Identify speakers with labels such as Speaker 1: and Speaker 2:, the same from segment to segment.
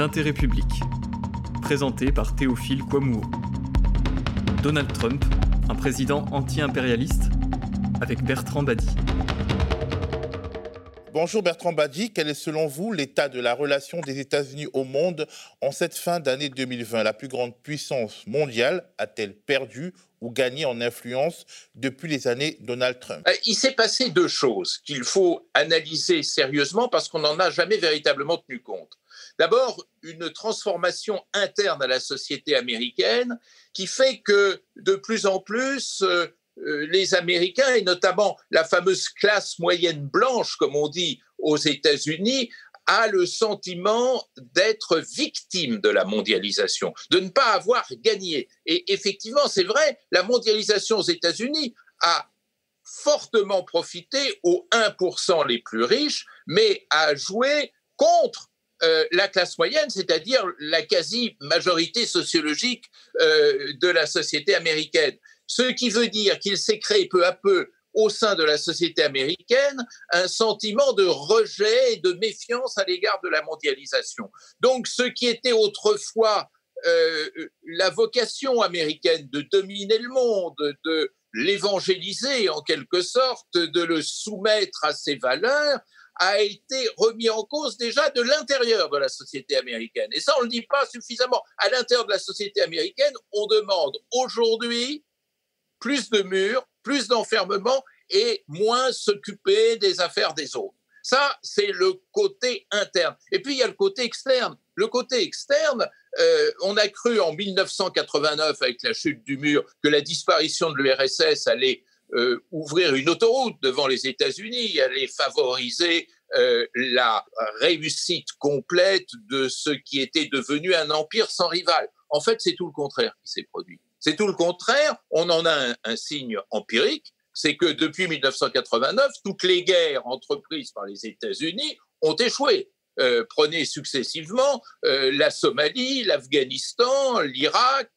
Speaker 1: d'intérêt public, présenté par Théophile Kouamouo. Donald Trump, un président anti-impérialiste, avec Bertrand Badi.
Speaker 2: Bonjour Bertrand Badi, quel est selon vous l'état de la relation des États-Unis au monde en cette fin d'année 2020 La plus grande puissance mondiale a-t-elle perdu ou gagné en influence depuis les années Donald Trump?
Speaker 3: Euh, Il s'est passé deux choses qu'il faut analyser sérieusement parce qu'on n'en a jamais véritablement tenu compte. D'abord, une transformation interne à la société américaine qui fait que de plus en plus, euh, euh, les Américains, et notamment la fameuse classe moyenne blanche, comme on dit aux États-Unis, a le sentiment d'être victime de la mondialisation, de ne pas avoir gagné. Et effectivement, c'est vrai, la mondialisation aux États-Unis a fortement profité aux 1% les plus riches, mais a joué contre euh, la classe moyenne, c'est-à-dire la quasi-majorité sociologique euh, de la société américaine. Ce qui veut dire qu'il s'est créé peu à peu au sein de la société américaine un sentiment de rejet et de méfiance à l'égard de la mondialisation. Donc ce qui était autrefois euh, la vocation américaine de dominer le monde, de l'évangéliser en quelque sorte, de le soumettre à ses valeurs, a été remis en cause déjà de l'intérieur de la société américaine. Et ça, on ne le dit pas suffisamment. À l'intérieur de la société américaine, on demande aujourd'hui plus de murs, plus d'enfermement et moins s'occuper des affaires des autres. Ça, c'est le côté interne. Et puis, il y a le côté externe. Le côté externe, euh, on a cru en 1989, avec la chute du mur, que la disparition de l'URSS allait euh, ouvrir une autoroute devant les États-Unis, aller favoriser euh, la réussite complète de ce qui était devenu un empire sans rival. En fait, c'est tout le contraire qui s'est produit. C'est tout le contraire. On en a un, signe empirique, c'est que depuis 1989, toutes les guerres entreprises par les États-Unis ont échoué. Euh, prenez successivement la Somalie, l'Afghanistan, l'Irak,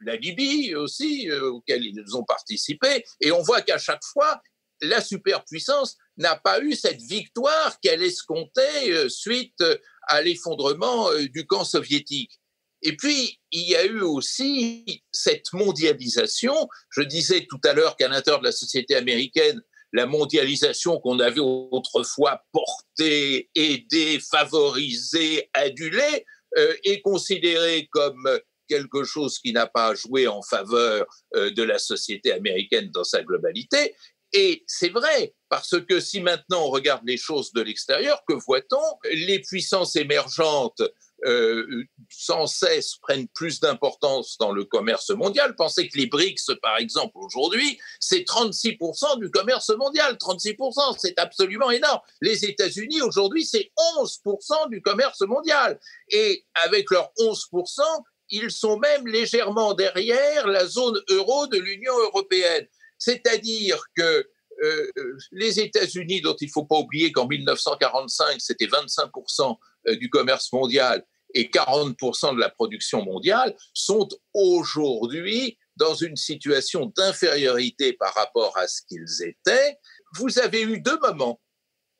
Speaker 3: la Libye aussi, euh, auquel ils ont participé. Et on voit qu'à chaque fois, la superpuissance n'a pas eu cette victoire qu'elle escomptait euh, suite euh, à l'effondrement du camp soviétique. Et puis, il y a eu aussi cette mondialisation. Je disais tout à l'heure qu'à l'intérieur de la société américaine, la mondialisation qu'on avait autrefois portée, aidée, favorisée, adulée, est considérée comme quelque chose qui n'a pas joué en faveur euh, de la société américaine dans sa globalité. Et c'est vrai, parce que si maintenant on regarde les choses de l'extérieur, que voit-on? Les puissances émergentes euh, sans cesse prennent plus d'importance dans le commerce mondial. Pensez que les BRICS, par exemple, aujourd'hui, c'est 36% du commerce mondial. 36%, c'est absolument énorme. Les États-Unis, aujourd'hui, c'est 11% du commerce mondial. Et avec leurs 11%, ils sont même légèrement derrière la zone euro de l'Union européenne. C'est-à-dire que euh, les États-Unis, dont il ne faut pas oublier qu'en 1945, c'était 25% euh, du commerce mondial et 40% de la production mondiale, sont aujourd'hui dans une situation d'infériorité par rapport à ce qu'ils étaient. Vous avez eu deux moments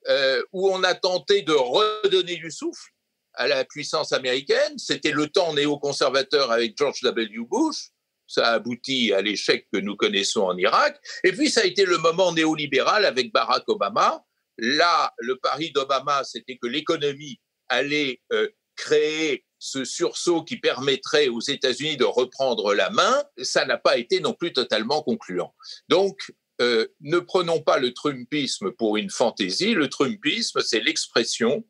Speaker 3: euh, où on a tenté de redonner du souffle à la puissance américaine. C'était le temps néoconservateur avec George W. Bush. Ça a abouti à l'échec que nous connaissons en Irak. Et puis, ça a été le moment néolibéral avec Barack Obama. Là, le pari d'Obama, c'était que l'économie allait euh, créer ce sursaut qui permettrait aux États-Unis de reprendre la main. Ça n'a pas été non plus totalement concluant. Donc, euh, ne prenons pas le Trumpisme pour une fantaisie. Le Trumpisme, c'est l'expression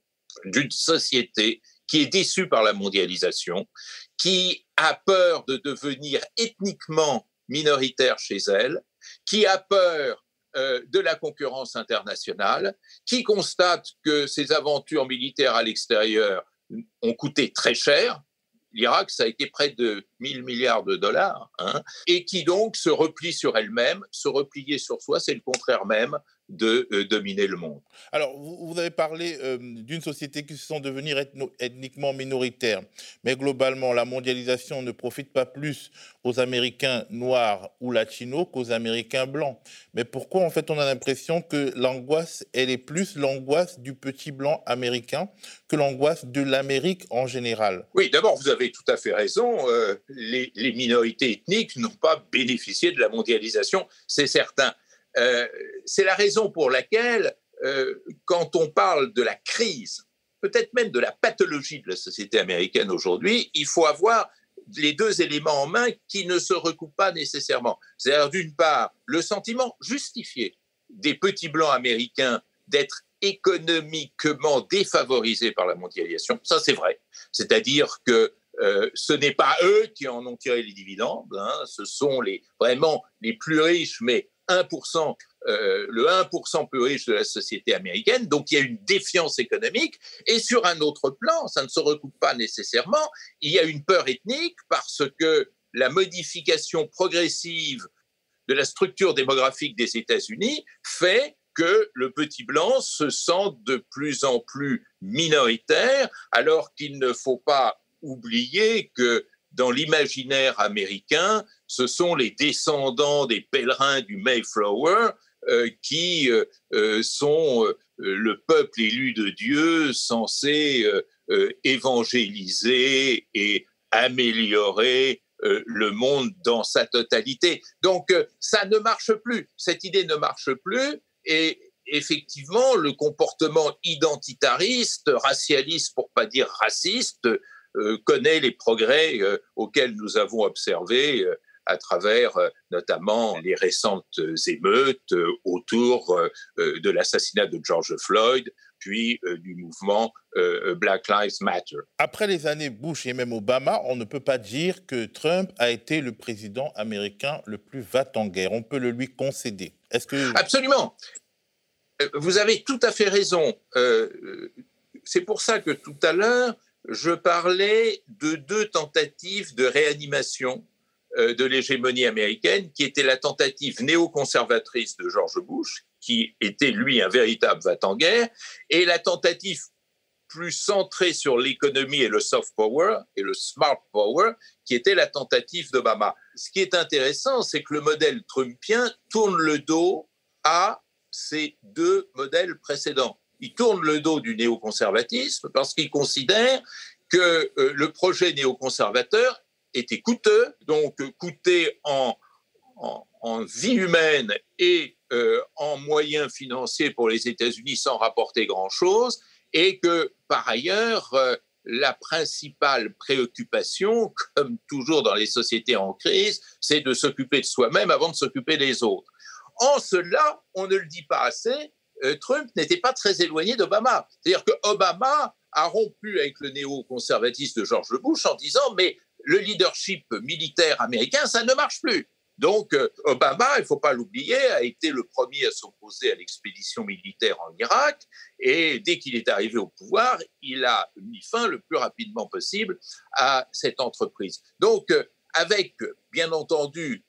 Speaker 3: d'une société qui est déçue par la mondialisation, qui a peur de devenir ethniquement minoritaire chez elle, qui a peur euh, de la concurrence internationale, qui constate que ses aventures militaires à l'extérieur ont coûté très cher. L'Irak, ça a été près de 1000 milliards de dollars, hein, et qui donc se replie sur elle-même. Se replier sur soi, c'est le contraire même de euh, dominer le monde.
Speaker 2: Alors, vous, avez parlé euh, d'une société qui se sent devenir ethniquement minoritaire, mais globalement, la mondialisation ne profite pas plus aux Américains noirs ou latinos qu'aux Américains blancs. Mais pourquoi, en fait, on a l'impression que l'angoisse, elle est plus l'angoisse du petit blanc américain que l'angoisse de l'Amérique en général?
Speaker 3: Oui, d'abord, vous avez tout à fait raison. Euh, les, les minorités ethniques n'ont pas bénéficié de la mondialisation, c'est certain. Euh, c'est la raison pour laquelle, euh, quand on parle de la crise, peut-être même de la pathologie de la société américaine aujourd'hui, il faut avoir les deux éléments en main qui ne se recoupent pas nécessairement. C'est-à-dire, d'une part, le sentiment justifié des petits blancs américains d'être économiquement défavorisés par la mondialisation. Ça, c'est vrai. C'est-à-dire que euh, ce n'est pas eux qui en ont tiré les dividendes, hein. ce sont les, vraiment les plus riches, mais 1%, euh, le 1% plus riche de la société américaine. Donc il y a une défiance économique. Et sur un autre plan, ça ne se recoupe pas nécessairement, il y a une peur ethnique parce que la modification progressive de la structure démographique des États-Unis fait que le petit blanc se sent de plus en plus minoritaire, alors qu'il ne faut pas oublier que dans l'imaginaire américain, ce sont les descendants des pèlerins du Mayflower euh, qui euh, euh, sont le peuple élu de Dieu censé évangéliser et améliorer le monde dans sa totalité. Donc ça ne marche plus, cette idée ne marche plus et effectivement le comportement identitariste, racialiste pour pas dire raciste, connaît les progrès euh, auxquels nous avons observés euh, à travers notamment les récentes émeutes autour de l'assassinat de George Floyd, puis du mouvement Black Lives Matter.
Speaker 2: Après les années Bush et même Obama, on ne peut pas dire que Trump a été le président américain le plus va-t-en-guerre. On peut le lui concéder.
Speaker 3: Est-ce que absolument Vous avez tout à fait raison. C'est pour ça que tout à l'heure, je parlais de deux tentatives de réanimation euh, de l'hégémonie américaine, qui était la tentative néoconservatrice de George Bush, qui était lui un véritable va-t-en-guerre, et la tentative plus centrée sur l'économie et le soft power et le smart power, qui était la tentative d'Obama. Ce qui est intéressant, c'est que le modèle trumpien tourne le dos à ces deux modèles précédents il tourne le dos du néoconservatisme parce qu'il considère que euh, le projet néoconservateur était coûteux, donc euh, coûté en, vie humaine et euh, en moyens financiers pour les États-Unis sans rapporter grand-chose, et que par ailleurs, la principale préoccupation, comme toujours dans les sociétés en crise, c'est de s'occuper de soi-même avant de s'occuper des autres. En cela, on ne le dit pas assez, Trump n'était pas très éloigné d'Obama. C'est-à-dire que Obama a rompu avec le néoconservatisme de George Bush en disant mais le leadership militaire américain, ça ne marche plus. Donc euh, Obama, il ne faut pas l'oublier, a été le premier à s'opposer à l'expédition militaire en Irak et dès qu'il est arrivé au pouvoir, il a mis fin le plus rapidement possible à cette entreprise. Donc euh, avec bien entendu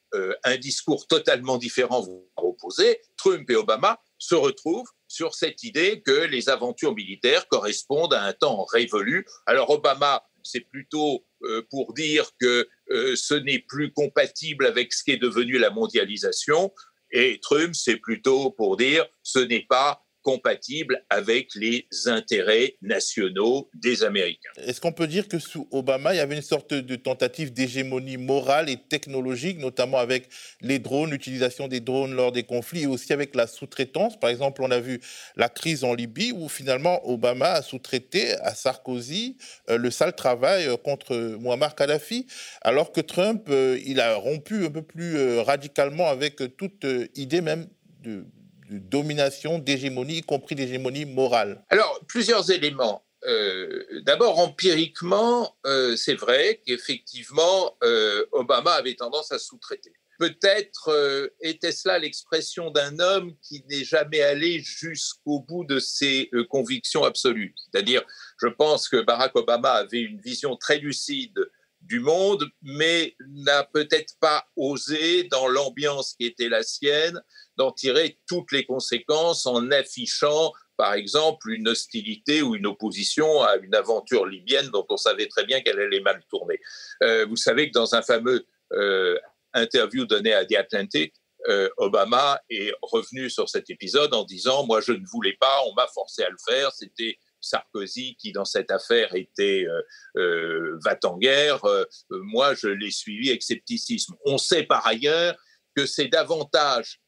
Speaker 3: un discours totalement différent vous opposé, Trump et Obama se retrouve sur cette idée que les aventures militaires correspondent à un temps révolu. Alors Obama, c'est plutôt euh, pour dire que euh, ce n'est plus compatible avec ce qui est devenu la mondialisation, et Trump, c'est plutôt pour dire ce n'est pas compatible avec les intérêts nationaux des Américains.
Speaker 2: Est-ce qu'on peut dire que sous Obama, il y avait une sorte de tentative d'hégémonie morale et technologique, notamment avec les drones, l'utilisation des drones lors des conflits et aussi avec la sous-traitance? Par exemple, on a vu la crise en Libye où finalement Obama a sous-traité à Sarkozy euh, le sale travail euh, contre Muammar Kadhafi, alors que Trump, euh, il a rompu un peu plus radicalement avec toute idée même de de domination, d'hégémonie, y compris d'hégémonie morale
Speaker 3: Alors, plusieurs éléments. Euh, d'abord, empiriquement, euh, c'est vrai qu'effectivement, euh, Obama avait tendance à sous-traiter. Peut-être était-ce là l'expression d'un homme qui n'est jamais allé jusqu'au bout de ses convictions absolues? C'est-à-dire, je pense que Barack Obama avait une vision très lucide du monde, mais n'a peut-être pas osé, dans l'ambiance qui était la sienne, d'en tirer toutes les conséquences en affichant, par exemple, une hostilité ou une opposition à une aventure libyenne dont on savait très bien qu'elle allait mal tourner. Euh, vous savez que dans un fameux euh, interview donné à The Atlantic, euh, Obama est revenu sur cet épisode en disant Moi, je ne voulais pas, on m'a forcé à le faire, c'était Sarkozy qui, dans cette affaire, était euh, euh va en guerre. moi, je l'ai suivi avec scepticisme. On sait par ailleurs que c'est davantage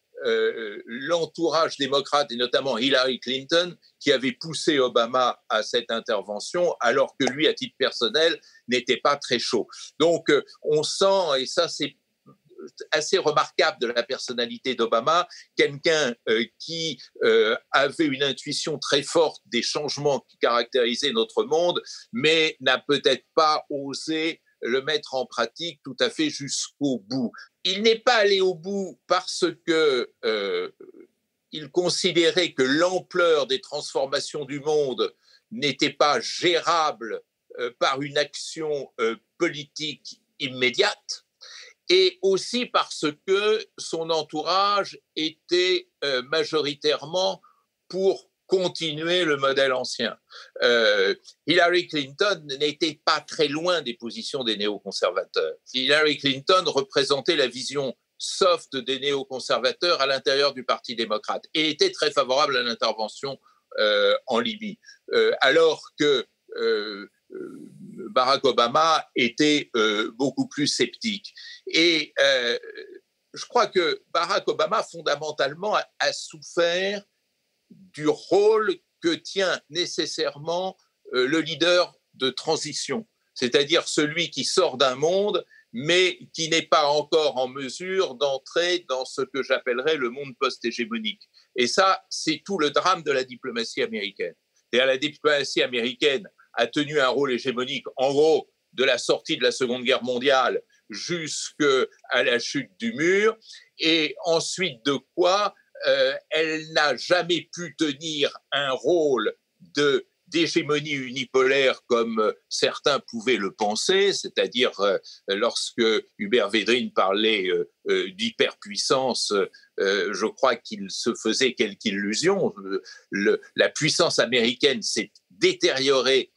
Speaker 3: l'entourage démocrate et notamment Hillary Clinton qui avait poussé Obama à cette intervention alors que lui, à titre personnel, n'était pas très chaud. Donc on sent, et ça c'est assez remarquable de la personnalité d'Obama, quelqu'un euh, qui euh, avait une intuition très forte des changements qui caractérisaient notre monde, mais n'a peut-être pas osé le mettre en pratique tout à fait jusqu'au bout. Il n'est pas allé au bout parce que euh, il considérait que l'ampleur des transformations du monde n'était pas gérable par une action politique immédiate et aussi parce que son entourage était euh, majoritairement pour continuer le modèle ancien. Euh, Hillary Clinton n'était pas très loin des positions des néoconservateurs. Hillary Clinton représentait la vision soft des néoconservateurs à l'intérieur du Parti démocrate et était très favorable à l'intervention euh, en Libye, alors que Barack Obama était beaucoup plus sceptique. Et euh, je crois que Barack Obama, fondamentalement, a, souffert du rôle que tient nécessairement euh, le leader de transition, c'est-à-dire celui qui sort d'un monde, mais qui n'est pas encore en mesure d'entrer dans ce que j'appellerais le monde post-hégémonique. Et ça, c'est tout le drame de la diplomatie américaine. Et la diplomatie américaine a tenu un rôle hégémonique, en gros, de la sortie de la Seconde Guerre mondiale jusqu'à la chute du mur, et ensuite de quoi euh, elle n'a jamais pu tenir un rôle de d'hégémonie unipolaire comme certains pouvaient le penser, c'est-à-dire euh, lorsque Hubert Védrine parlait euh, d'hyperpuissance, je crois qu'il se faisait quelque illusion. la puissance américaine s'est détériorée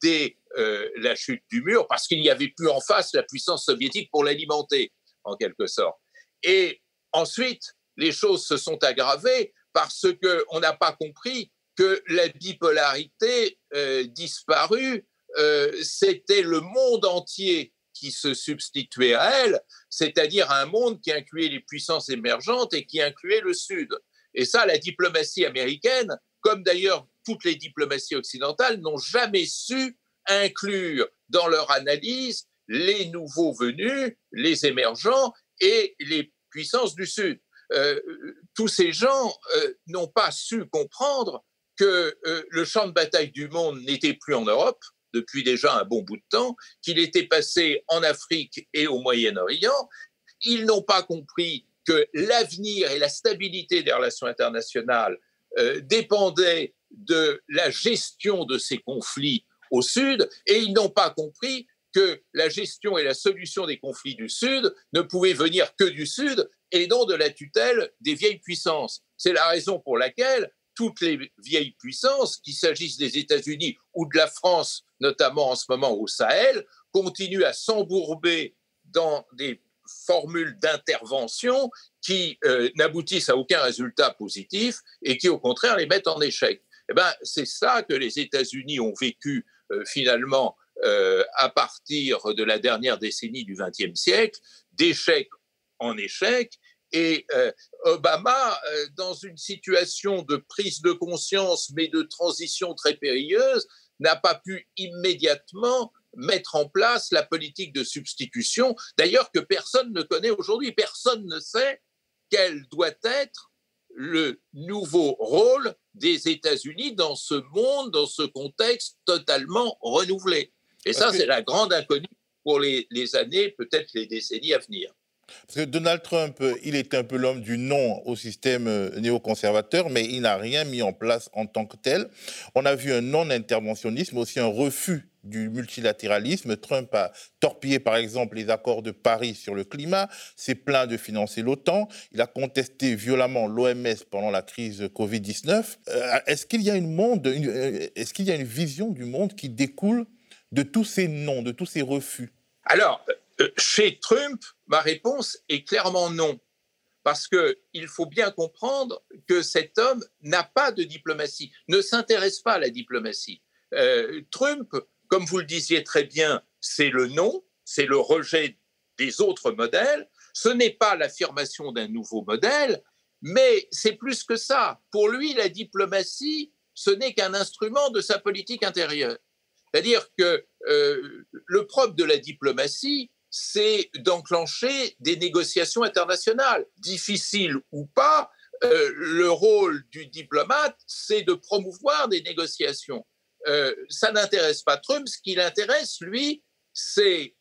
Speaker 3: dès euh, la chute du mur parce qu'il n'y avait plus en face la puissance soviétique pour l'alimenter, en quelque sorte. Et ensuite, les choses se sont aggravées parce qu'on n'a pas compris que la bipolarité euh, disparue, euh, c'était le monde entier qui se substituait à elle, c'est-à-dire un monde qui incluait les puissances émergentes et qui incluait le Sud. Et ça, la diplomatie américaine, comme d'ailleurs toutes les diplomaties occidentales, n'ont jamais su inclure dans leur analyse les nouveaux venus, les émergents et les puissances du Sud. Euh, tous ces gens euh, n'ont pas su comprendre que euh, le champ de bataille du monde n'était plus en Europe depuis déjà un bon bout de temps, qu'il était passé en Afrique et au Moyen-Orient. Ils n'ont pas compris que l'avenir et la stabilité des relations internationales dépendaient de la gestion de ces conflits au Sud, et ils n'ont pas compris que la gestion et la solution des conflits du Sud ne pouvaient venir que du Sud et non de la tutelle des vieilles puissances. C'est la raison pour laquelle toutes les vieilles puissances, qu'il s'agisse des États-Unis ou de la France, notamment en ce moment au Sahel, continuent à s'embourber dans des formules d'intervention qui euh, n'aboutissent à aucun résultat positif et qui, au contraire, les mettent en échec. Eh ben, c'est ça que les États-Unis ont vécu euh, finalement euh, à partir de la dernière décennie du XXe siècle, d'échec en échec. Et euh, Obama, dans une situation de prise de conscience, mais de transition très périlleuse, n'a pas pu immédiatement mettre en place la politique de substitution, d'ailleurs que personne ne connaît aujourd'hui. Personne ne sait quel doit être le nouveau rôle des États-Unis dans ce monde, dans ce contexte totalement renouvelé. Et ça, c'est la grande inconnue pour les, années, peut-être les décennies à venir.
Speaker 2: Parce que Donald Trump, il est un peu l'homme du non au système euh, néoconservateur, mais il n'a rien mis en place en tant que tel. On a vu un non-interventionnisme, aussi un refus du multilatéralisme. Trump a torpillé, par exemple, les accords de Paris sur le climat, s'est plaint de financer l'OTAN, il a contesté violemment l'OMS pendant la crise Covid-19. Euh, est-ce qu'il y a une monde, euh, est-ce qu'il y a une vision du monde qui découle de tous ces non, de tous ces refus?
Speaker 3: Alors, euh, chez Trump, ma réponse est clairement non. Parce qu'il faut bien comprendre que cet homme n'a pas de diplomatie, ne s'intéresse pas à la diplomatie. Trump, comme vous le disiez très bien, c'est le non, c'est le rejet des autres modèles. Ce n'est pas l'affirmation d'un nouveau modèle, mais c'est plus que ça. Pour lui, la diplomatie, ce n'est qu'un instrument de sa politique intérieure. C'est-à-dire que euh, le propre de la diplomatie, c'est d'enclencher des négociations internationales. Difficiles ou pas, euh, le rôle du diplomate, c'est de promouvoir des négociations. Euh, ça n'intéresse pas Trump. Ce qui l'intéresse, lui, c'est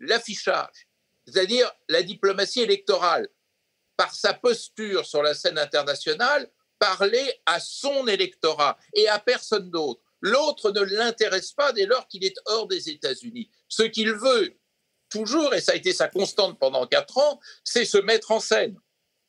Speaker 3: l'affichage, c'est-à-dire la diplomatie électorale. Par sa posture sur la scène internationale, parler à son électorat et à personne d'autre. L'autre ne l'intéresse pas dès lors qu'il est hors des États-Unis. Ce qu'il veut, toujours, et ça a été sa constante pendant quatre ans, c'est se mettre en scène.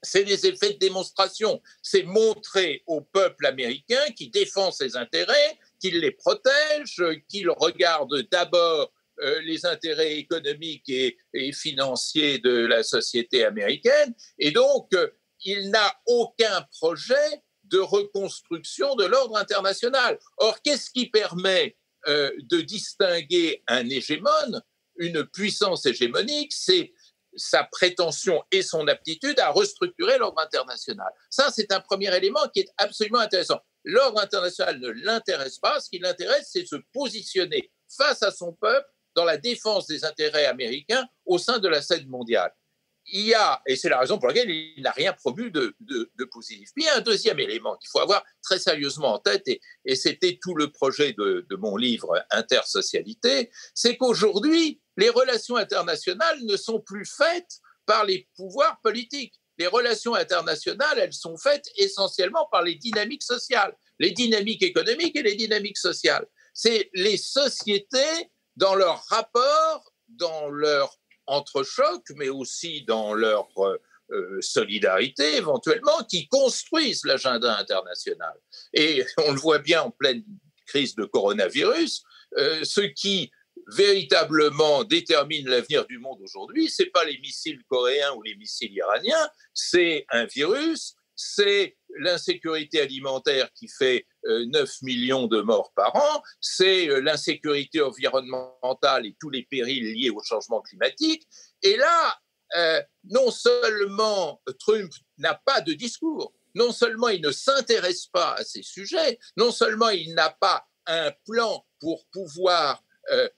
Speaker 3: C'est des effets de démonstration. C'est montrer au peuple américain qui défend ses intérêts, qu'il les protège, qu'il regarde d'abord euh, les intérêts économiques et, financiers de la société américaine. Et donc, euh, il n'a aucun projet de reconstruction de l'ordre international. Or, qu'est-ce qui permet euh, de distinguer un hégémone une puissance hégémonique, c'est sa prétention et son aptitude à restructurer l'ordre international. Ça, c'est un premier élément qui est absolument intéressant. L'ordre international ne l'intéresse pas. Ce qui l'intéresse, c'est se positionner face à son peuple dans la défense des intérêts américains au sein de la scène mondiale il y a, et c'est la raison pour laquelle il n'a rien promu de, positif. Il y a un deuxième élément qu'il faut avoir très sérieusement en tête, et, c'était tout le projet de, mon livre Intersocialité, c'est qu'aujourd'hui, les relations internationales ne sont plus faites par les pouvoirs politiques. Les relations internationales, elles sont faites essentiellement par les dynamiques sociales, les dynamiques économiques et les dynamiques sociales. C'est les sociétés dans leur rapport, dans leur chocs, mais aussi dans leur euh, euh, solidarité éventuellement, qui construisent l'agenda international. Et on le voit bien en pleine crise de coronavirus, euh, ce qui véritablement détermine l'avenir du monde aujourd'hui, ce n'est pas les missiles coréens ou les missiles iraniens, c'est un virus, c'est l'insécurité alimentaire qui fait 9 euh, millions de morts par an, c'est euh, l'insécurité environnementale et tous les périls liés au changement climatique. Et là, euh, non seulement Trump n'a pas de discours, non seulement il ne s'intéresse pas à ces sujets, non seulement il n'a pas un plan pour pouvoir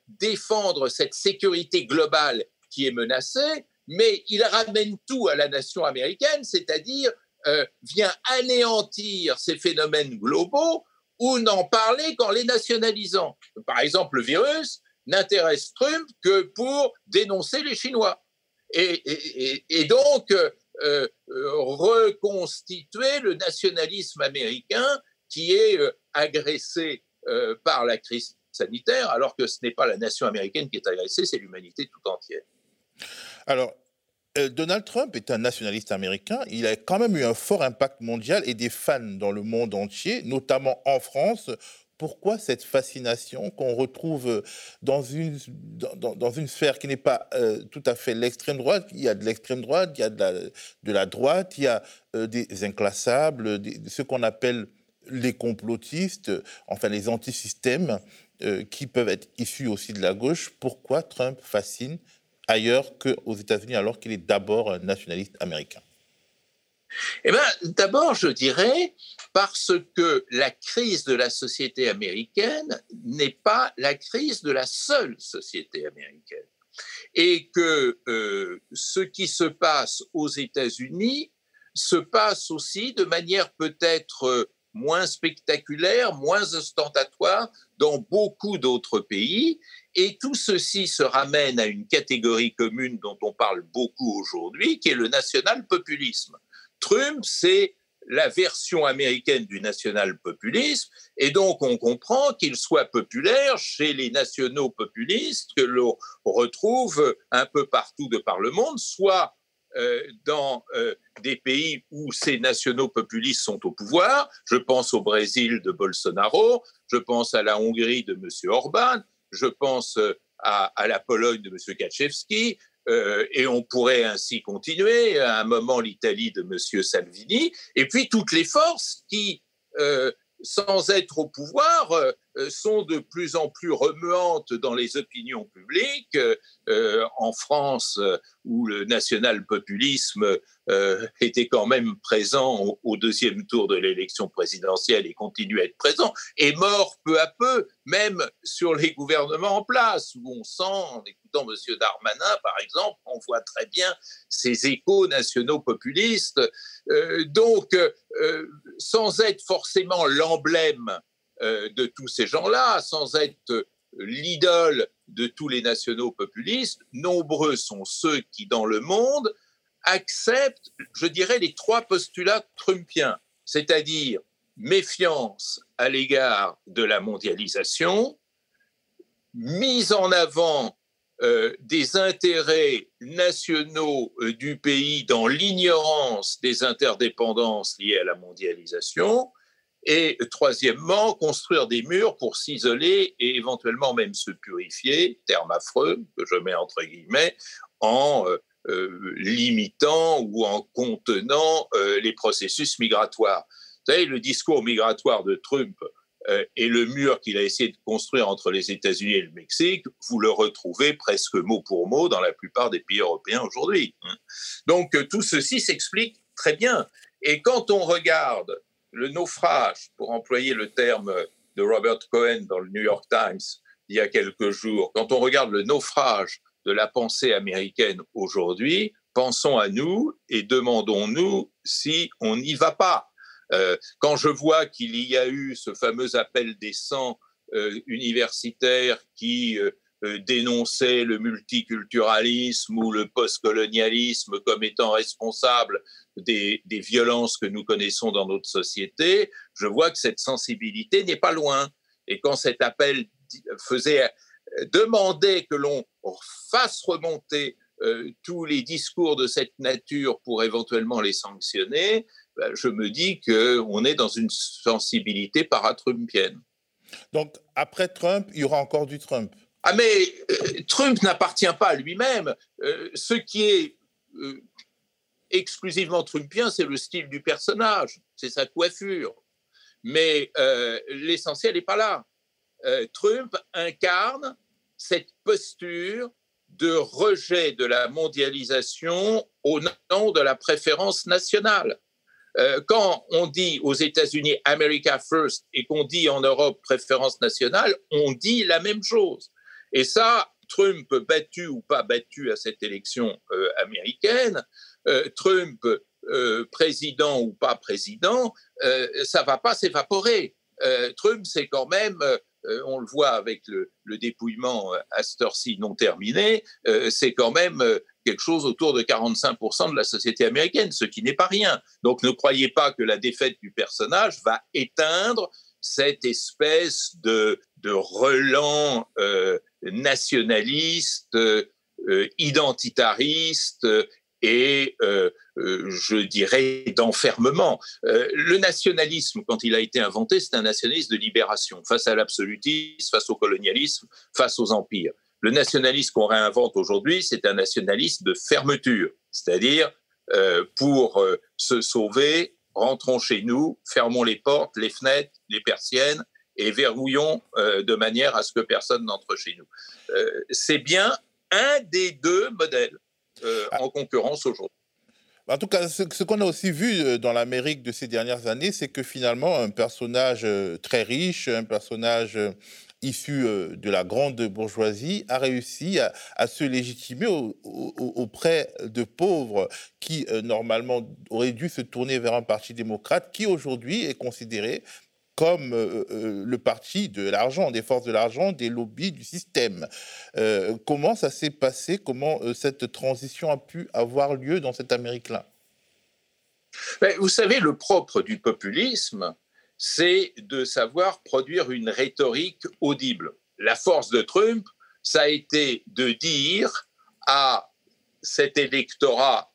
Speaker 3: défendre cette sécurité globale qui est menacée, mais il ramène tout à la nation américaine, c'est-à-dire euh, vient anéantir ces phénomènes globaux ou n'en parler qu'en les nationalisant. Par exemple, le virus n'intéresse Trump que pour dénoncer les Chinois. Et, donc, euh, euh, reconstituer le nationalisme américain qui est agressé par la crise sanitaire, alors que ce n'est pas la nation américaine qui est agressée, c'est l'humanité tout entière.
Speaker 2: Alors, euh, Donald Trump est un nationaliste américain. Il a quand même eu un fort impact mondial et des fans dans le monde entier, notamment en France. Pourquoi cette fascination qu'on retrouve dans une, dans, une sphère qui n'est pas euh, tout à fait l'extrême droite? Il y a de l'extrême droite, il y a de la, droite, il y a euh, des inclassables, ce qu'on appelle les complotistes, enfin les antisystèmes, qui peuvent être issus aussi de la gauche. Pourquoi Trump fascine ailleurs qu'aux États-Unis, alors qu'il est d'abord un nationaliste américain?
Speaker 3: Eh bien, d'abord, je dirais parce que la crise de la société américaine n'est pas la crise de la seule société américaine. Et que euh, ce qui se passe aux États-Unis se passe aussi de manière peut-être moins spectaculaire, moins ostentatoire dans beaucoup d'autres pays. Et tout ceci se ramène à une catégorie commune dont on parle beaucoup aujourd'hui, qui est le national-populisme. Trump, c'est la version américaine du national-populisme, et donc on comprend qu'il soit populaire chez les nationaux populistes que l'on retrouve un peu partout de par le monde, soit dans euh, des pays où ces nationaux populistes sont au pouvoir. Je pense au Brésil de Bolsonaro, je pense à la Hongrie de M. Orban, je pense euh, à, la Pologne de M. Kaczewski, et on pourrait ainsi continuer, à un moment l'Italie de M. Salvini, et puis toutes les forces qui sans être au pouvoir, euh, euh, sont de plus en plus remuantes dans les opinions publiques. Euh, en France, où le national-populisme était quand même présent au, deuxième tour de l'élection présidentielle et continue à être présent, est mort peu à peu, même sur les gouvernements en place, où on sent, en M. Darmanin, par exemple, on voit très bien ces échos nationaux populistes. donc, sans être forcément l'emblème euh, de tous ces gens-là, sans être l'idole de tous les nationaux populistes, nombreux sont ceux qui, dans le monde, acceptent, je dirais, les trois postulats trumpiens, c'est-à-dire méfiance à l'égard de la mondialisation, mise en avant euh, des intérêts nationaux euh, du pays dans l'ignorance des interdépendances liées à la mondialisation, et troisièmement, construire des murs pour s'isoler et éventuellement même se purifier, terme affreux que je mets entre guillemets, en euh, limitant ou en contenant les processus migratoires. Vous savez, le discours migratoire de Trump et le mur qu'il a essayé de construire entre les États-Unis et le Mexique, vous le retrouvez presque mot pour mot dans la plupart des pays européens aujourd'hui. Hein. Donc tout ceci s'explique très bien. Et quand on regarde le naufrage, pour employer le terme de Robert Cohen dans le New York Times il y a quelques jours, quand on regarde le naufrage de la pensée américaine aujourd'hui, pensons à nous et demandons-nous si on n'y va pas. Euh, quand je vois qu'il y a eu ce fameux appel des 100 euh, universitaires qui euh, dénoncer le multiculturalisme ou le postcolonialisme comme étant responsable des, violences que nous connaissons dans notre société, je vois que cette sensibilité n'est pas loin. Et quand cet appel faisait demander que l'on fasse remonter euh, tous les discours de cette nature pour éventuellement les sanctionner, ben, je me dis qu'on est dans une sensibilité paratrumpienne.
Speaker 2: Donc, après Trump, il y aura encore du Trump
Speaker 3: ah mais euh, Trump n'appartient pas à lui-même. Euh, ce qui est euh, exclusivement trumpien, c'est le style du personnage, c'est sa coiffure. Mais l'essentiel n'est pas là. Trump incarne cette posture de rejet de la mondialisation au nom de la préférence nationale. quand on dit aux États-Unis America First et qu'on dit en Europe préférence nationale, on dit la même chose. Et ça, Trump battu ou pas battu à cette élection euh, américaine, euh, Trump euh, président ou pas président, ça va pas s'évaporer. Trump, c'est quand même, on le voit avec le, dépouillement à cette non terminé, c'est quand même quelque chose autour de 45% de la société américaine, ce qui n'est pas rien. Donc ne croyez pas que la défaite du personnage va éteindre cette espèce de, de relan nationaliste, euh, identitariste et, euh, euh, je dirais, d'enfermement. le nationalisme, quand il a été inventé, c'est un nationalisme de libération face à l'absolutisme, face au colonialisme, face aux empires. Le nationalisme qu'on réinvente aujourd'hui, c'est un nationalisme de fermeture, c'est-à-dire pour se sauver, rentrons chez nous, fermons les portes, les fenêtres, les persiennes, et verrouillons euh, de manière à ce que personne n'entre chez nous. Euh, c'est bien un des deux modèles euh, ah. en concurrence aujourd'hui.
Speaker 2: En tout cas, ce, qu'on a aussi vu dans l'Amérique de ces dernières années, c'est que finalement, un personnage très riche, un personnage issu de la grande bourgeoisie, a réussi à, se légitimer auprès de pauvres qui, normalement, auraient dû se tourner vers un parti démocrate qui, aujourd'hui, est considéré comme euh, euh, le parti de l'argent, des forces de l'argent, des lobbies du système. Euh, comment ça s'est passé? Comment cette transition a pu avoir lieu dans cette Amérique-là?
Speaker 3: Ben, Vous savez, le propre du populisme, c'est de savoir produire une rhétorique audible. La force de Trump, ça a été de dire à cet électorat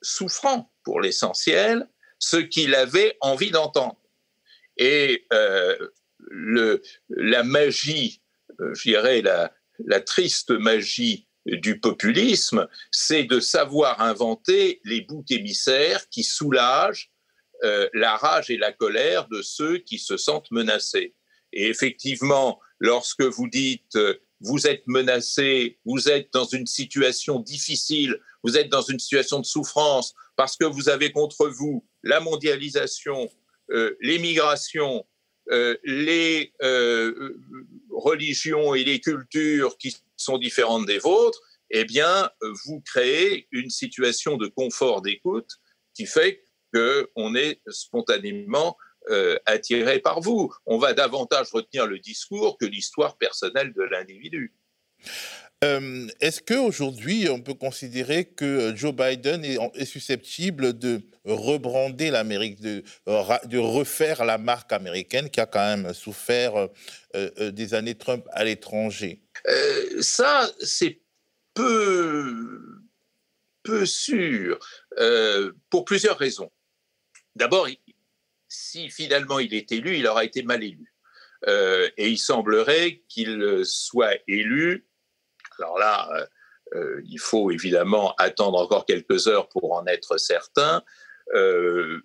Speaker 3: souffrant pour l'essentiel ce qu'il avait envie d'entendre. Et euh, la magie, euh, je dirais la, triste magie du populisme, c'est de savoir inventer les boucs émissaires qui soulagent euh, la rage et la colère de ceux qui se sentent menacés. Et effectivement, lorsque vous dites vous êtes menacé, vous êtes dans une situation difficile, vous êtes dans une situation de souffrance parce que vous avez contre vous la mondialisation, les migrations, euh, les euh, religions et les cultures qui sont différentes des vôtres, eh bien, vous créez une situation de confort d'écoute qui fait qu'on est spontanément attiré par vous. On va davantage retenir le discours que l'histoire personnelle de l'individu.
Speaker 2: Euh, est-ce qu'aujourd'hui, on peut considérer que Joe Biden est, susceptible de rebrander l'Amérique, de, de, refaire la marque américaine qui a quand même souffert euh, euh, des années Trump à l'étranger?
Speaker 3: Ça, c'est peu sûr, pour plusieurs raisons. D'abord, si finalement il est élu, il aura été mal élu. et il semblerait qu'il soit élu alors là, euh, euh, il faut évidemment attendre encore quelques heures pour en être certain, euh,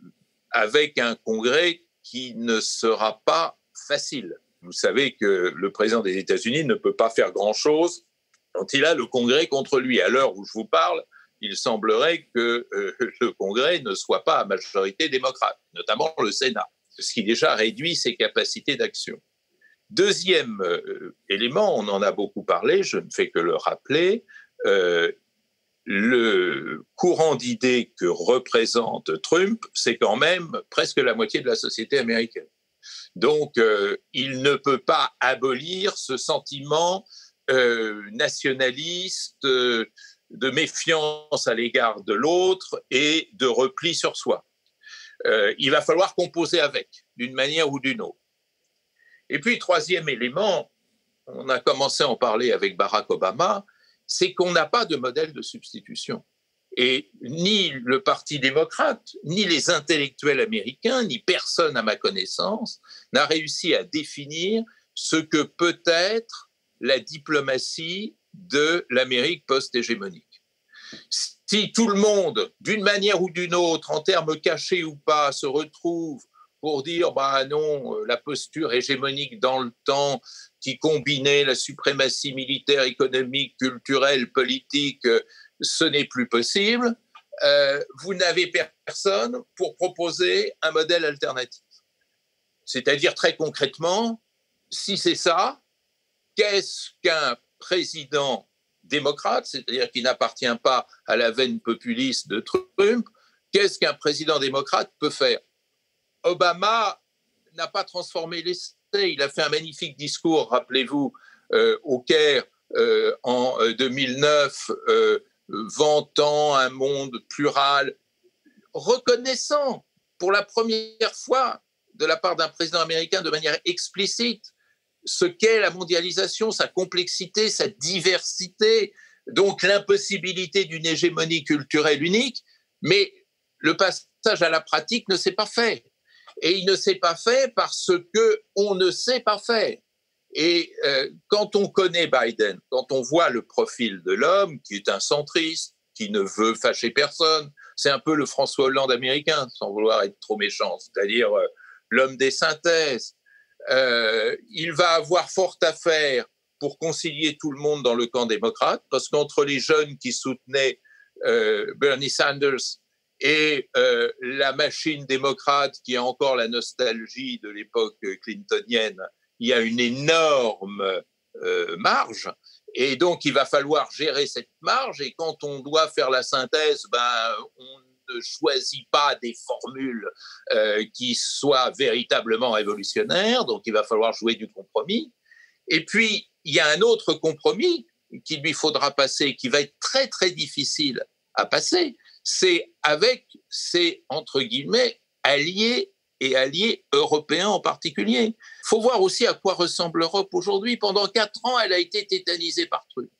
Speaker 3: avec un congrès qui ne sera pas facile. Vous savez que le président des États-Unis ne peut pas faire grand-chose quand il a le congrès contre lui. À l'heure où je vous parle, il semblerait que le congrès ne soit pas à majorité démocrate, notamment le Sénat, ce qui déjà réduit ses capacités d'action. Deuxième euh, élément, on en a beaucoup parlé, je ne fais que le rappeler, euh, le courant d'idées que représente Trump, c'est quand même presque la moitié de la société américaine. Donc, euh, il ne peut pas abolir ce sentiment nationaliste, de méfiance à l'égard de l'autre et de repli sur soi. il va falloir composer avec, d'une manière ou d'une autre. Et puis, troisième élément, on a commencé à en parler avec Barack Obama, c'est qu'on n'a pas de modèle de substitution. Et ni le Parti démocrate, ni les intellectuels américains, ni personne à ma connaissance n'a réussi à définir ce que peut être la diplomatie de l'Amérique post-hégémonique. Si tout le monde, d'une manière ou d'une autre, en termes cachés ou pas, se retrouve pour dire bah non, euh, la posture hégémonique dans le temps qui combinait la suprématie militaire, économique, culturelle, politique, euh, ce n'est plus possible. Euh, vous n'avez personne pour proposer un modèle alternatif. C'est-à-dire très concrètement, si c'est ça, qu'est-ce qu'un président démocrate, c'est-à-dire qui n'appartient pas à la veine populiste de Trump, qu'est-ce qu'un président démocrate peut faire? Obama n'a pas transformé l'essai. Il a fait un magnifique discours, rappelez-vous, euh, au Caire euh, en 2009, euh, vantant un monde plural, reconnaissant pour la première fois de la part d'un président américain de manière explicite ce qu'est la mondialisation, sa complexité, sa diversité, donc l'impossibilité d'une hégémonie culturelle unique, mais le passage à la pratique ne s'est pas fait et il ne s'est pas fait parce que on ne sait pas faire. Et euh, quand on connaît Biden, quand on voit le profil de l'homme, qui est un centriste, qui ne veut fâcher personne, c'est un peu le François Hollande américain, sans vouloir être trop méchant, c'est-à-dire euh, l'homme des synthèses. Euh, il va avoir fort à faire pour concilier tout le monde dans le camp démocrate, parce qu'entre les jeunes qui soutenaient Bernie Sanders et euh, la machine démocrate qui a encore la nostalgie de l'époque clintonienne il y a une énorme marge. Et donc, il va falloir gérer cette marge. Et quand on doit faire la synthèse, ben, on ne choisit pas des formules qui soient véritablement révolutionnaires. Donc, il va falloir jouer du compromis. Et puis, il y a un autre compromis qu'il lui faudra passer, qui va être très, très difficile à passer, c'est avec ses, entre guillemets, alliés et alliés européens en particulier. Il faut voir aussi à quoi ressemble l'Europe aujourd'hui. Pendant quatre ans, elle a été tétanisée par Trump.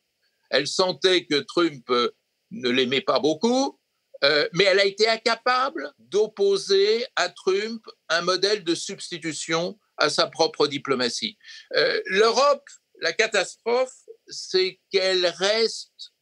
Speaker 3: Elle sentait que Trump euh, ne l'aimait pas beaucoup, euh, mais elle a été incapable d'opposer à Trump un modèle de substitution à sa propre diplomatie. Euh, L'Europe, la catastrophe, c'est qu'elle reste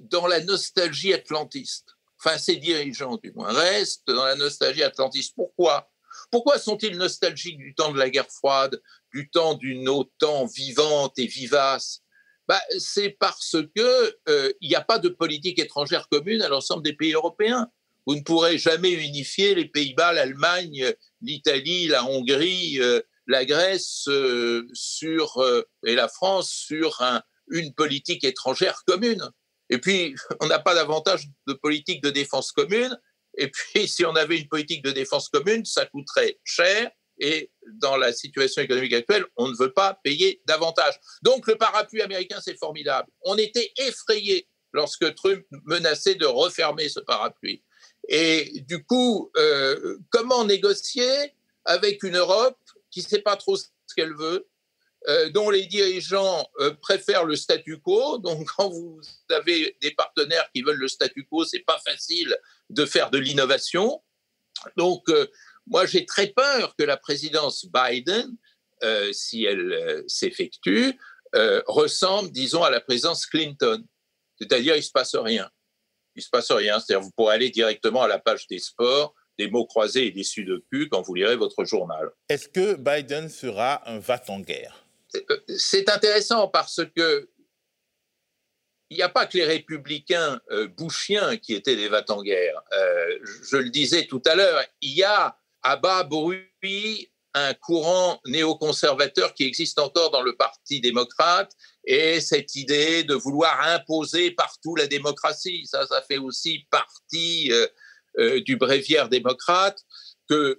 Speaker 3: dans la nostalgie atlantiste. Enfin, ses dirigeants, du moins, restent dans la nostalgie atlantiste. Pourquoi? Pourquoi sont-ils nostalgiques du temps de la guerre froide, du temps d'une OTAN vivante et vivace? Bah, C'est parce qu'il euh, n'y a pas de politique étrangère commune à l'ensemble des pays européens. Vous ne pourrez jamais unifier les Pays-Bas, l'Allemagne, l'Italie, la Hongrie, euh, la Grèce euh, et la France sur un, une politique étrangère commune. Et puis, on n'a pas davantage de politique de défense commune. Et puis, si on avait une politique de défense commune, ça coûterait cher. Et dans la situation économique actuelle, on ne veut pas payer davantage. Donc, le parapluie américain, c'est formidable. On était effrayés lorsque Trump menaçait de refermer ce parapluie. Et du coup, euh, comment négocier avec une Europe qui ne sait pas trop ce qu'elle veut, euh, dont les dirigeants euh, préfèrent le statu quo. Donc, quand vous avez des partenaires qui veulent le statu quo, c'est pas facile de faire de l'innovation. Donc, euh, moi, j'ai très peur que la présidence Biden, si elle s'effectue, ressemble, disons, à la présidence Clinton. C'est-à-dire, il se passe rien. Il se passe rien. C'est-à-dire, vous pourrez aller directement à la page des sports des mots croisés et des cul quand vous lirez votre journal.
Speaker 2: Est-ce que Biden sera un va en guerre
Speaker 3: euh, c'est intéressant parce que il n'y a pas que les républicains euh, bouchiens qui étaient des vats en guerre. Euh, je le disais tout à l'heure, il y a à bas bruit un courant néoconservateur qui existe encore dans le Parti démocrate et cette idée de vouloir imposer partout la démocratie, ça, ça fait aussi partie du bréviaire démocrate que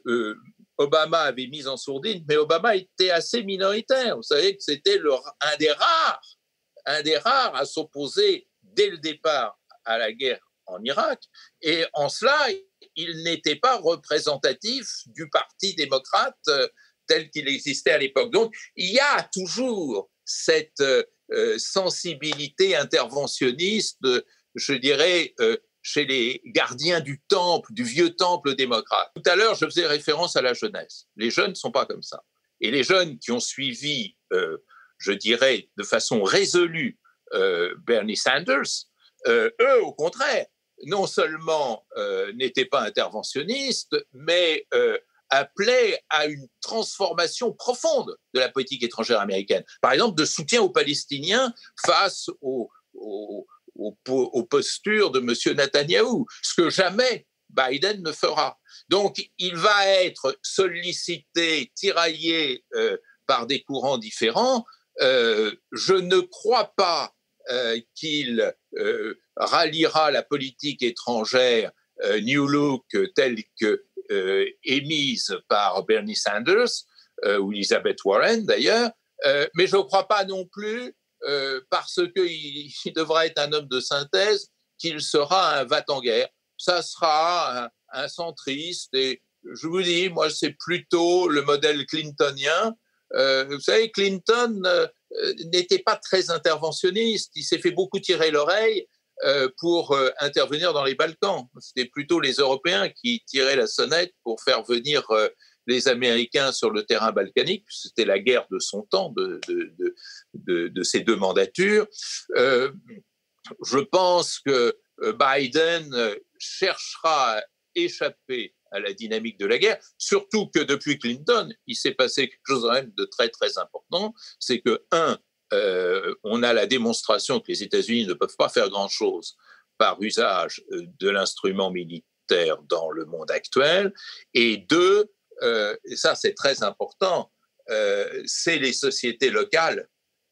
Speaker 3: Obama avait mis en sourdine, mais Obama était assez minoritaire. Vous savez que c'était un des rares, un des rares à s'opposer dès le départ à la guerre en Irak. Et en cela, il n'était pas représentatif du Parti démocrate euh, tel qu'il existait à l'époque. Donc, il y a toujours cette euh, sensibilité interventionniste, je dirais, euh, chez les gardiens du temple, du vieux temple démocrate. Tout à l'heure, je faisais référence à la jeunesse. Les jeunes ne sont pas comme ça. Et les jeunes qui ont suivi, euh, je dirais, de façon résolue euh, Bernie Sanders, euh, eux, au contraire, non seulement n'étaient pas interventionnistes, mais appelaient à une transformation profonde de la politique étrangère américaine. Par exemple, de soutien aux Palestiniens face aux aux, postures de M. Netanyahou, ce que jamais Biden ne fera. Donc, il va être sollicité, tiraillé euh, par des courants différents. Euh, je ne crois pas euh, qu'il ralliera la politique étrangère New Look telle que émise par Bernie Sanders ou Elizabeth Warren d'ailleurs, mais je ne crois pas non plus euh, parce qu'il il devra être un homme de synthèse, qu'il sera un va-t-en-guerre. Ça sera un, centriste. Et je vous dis, moi, c'est plutôt le modèle clintonien. Euh, vous savez, Clinton euh, n'était pas très interventionniste. Il s'est fait beaucoup tirer l'oreille pour intervenir dans les Balkans. C'était plutôt les Européens qui tiraient la sonnette pour faire venir les Américains sur le terrain balkanique, c'était la guerre de son temps, de, de, ces deux mandatures. Euh, je pense que euh, Biden cherchera à échapper à la dynamique de la guerre, surtout que depuis Clinton, il s'est passé quelque chose de très très important, c'est que, un, euh, on a la démonstration que les États-Unis ne peuvent pas faire grand-chose par usage de l'instrument militaire dans le monde actuel, et deux, euh, et ça c'est très important, euh, c'est les sociétés locales,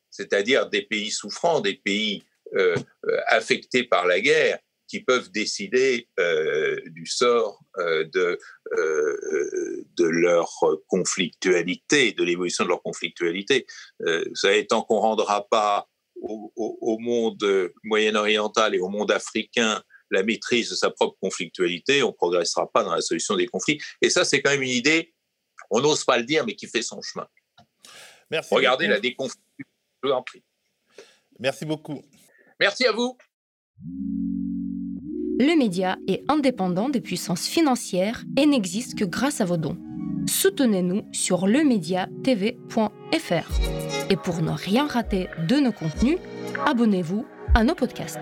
Speaker 3: c'est-à-dire des pays souffrants, des pays euh, affectés par la guerre, qui peuvent décider du sort de, leur conflictualité, de l'évolution de leur conflictualité. ça étant qu'on ne rendra pas au, monde moyen-oriental et au monde africain la maîtrise de sa propre conflictualité, on ne progressera pas dans la solution des conflits. Et ça, c'est quand même une idée, on n'ose pas le dire, mais qui fait son chemin. Merci Regardez la déconfiture, je vous en prie.
Speaker 2: Merci beaucoup.
Speaker 3: Merci à vous.
Speaker 4: Le média est indépendant des puissances financières et n'existe que grâce à vos dons. Soutenez-nous sur lemediatv.fr. Et pour ne rien rater de nos contenus, abonnez-vous à nos podcasts.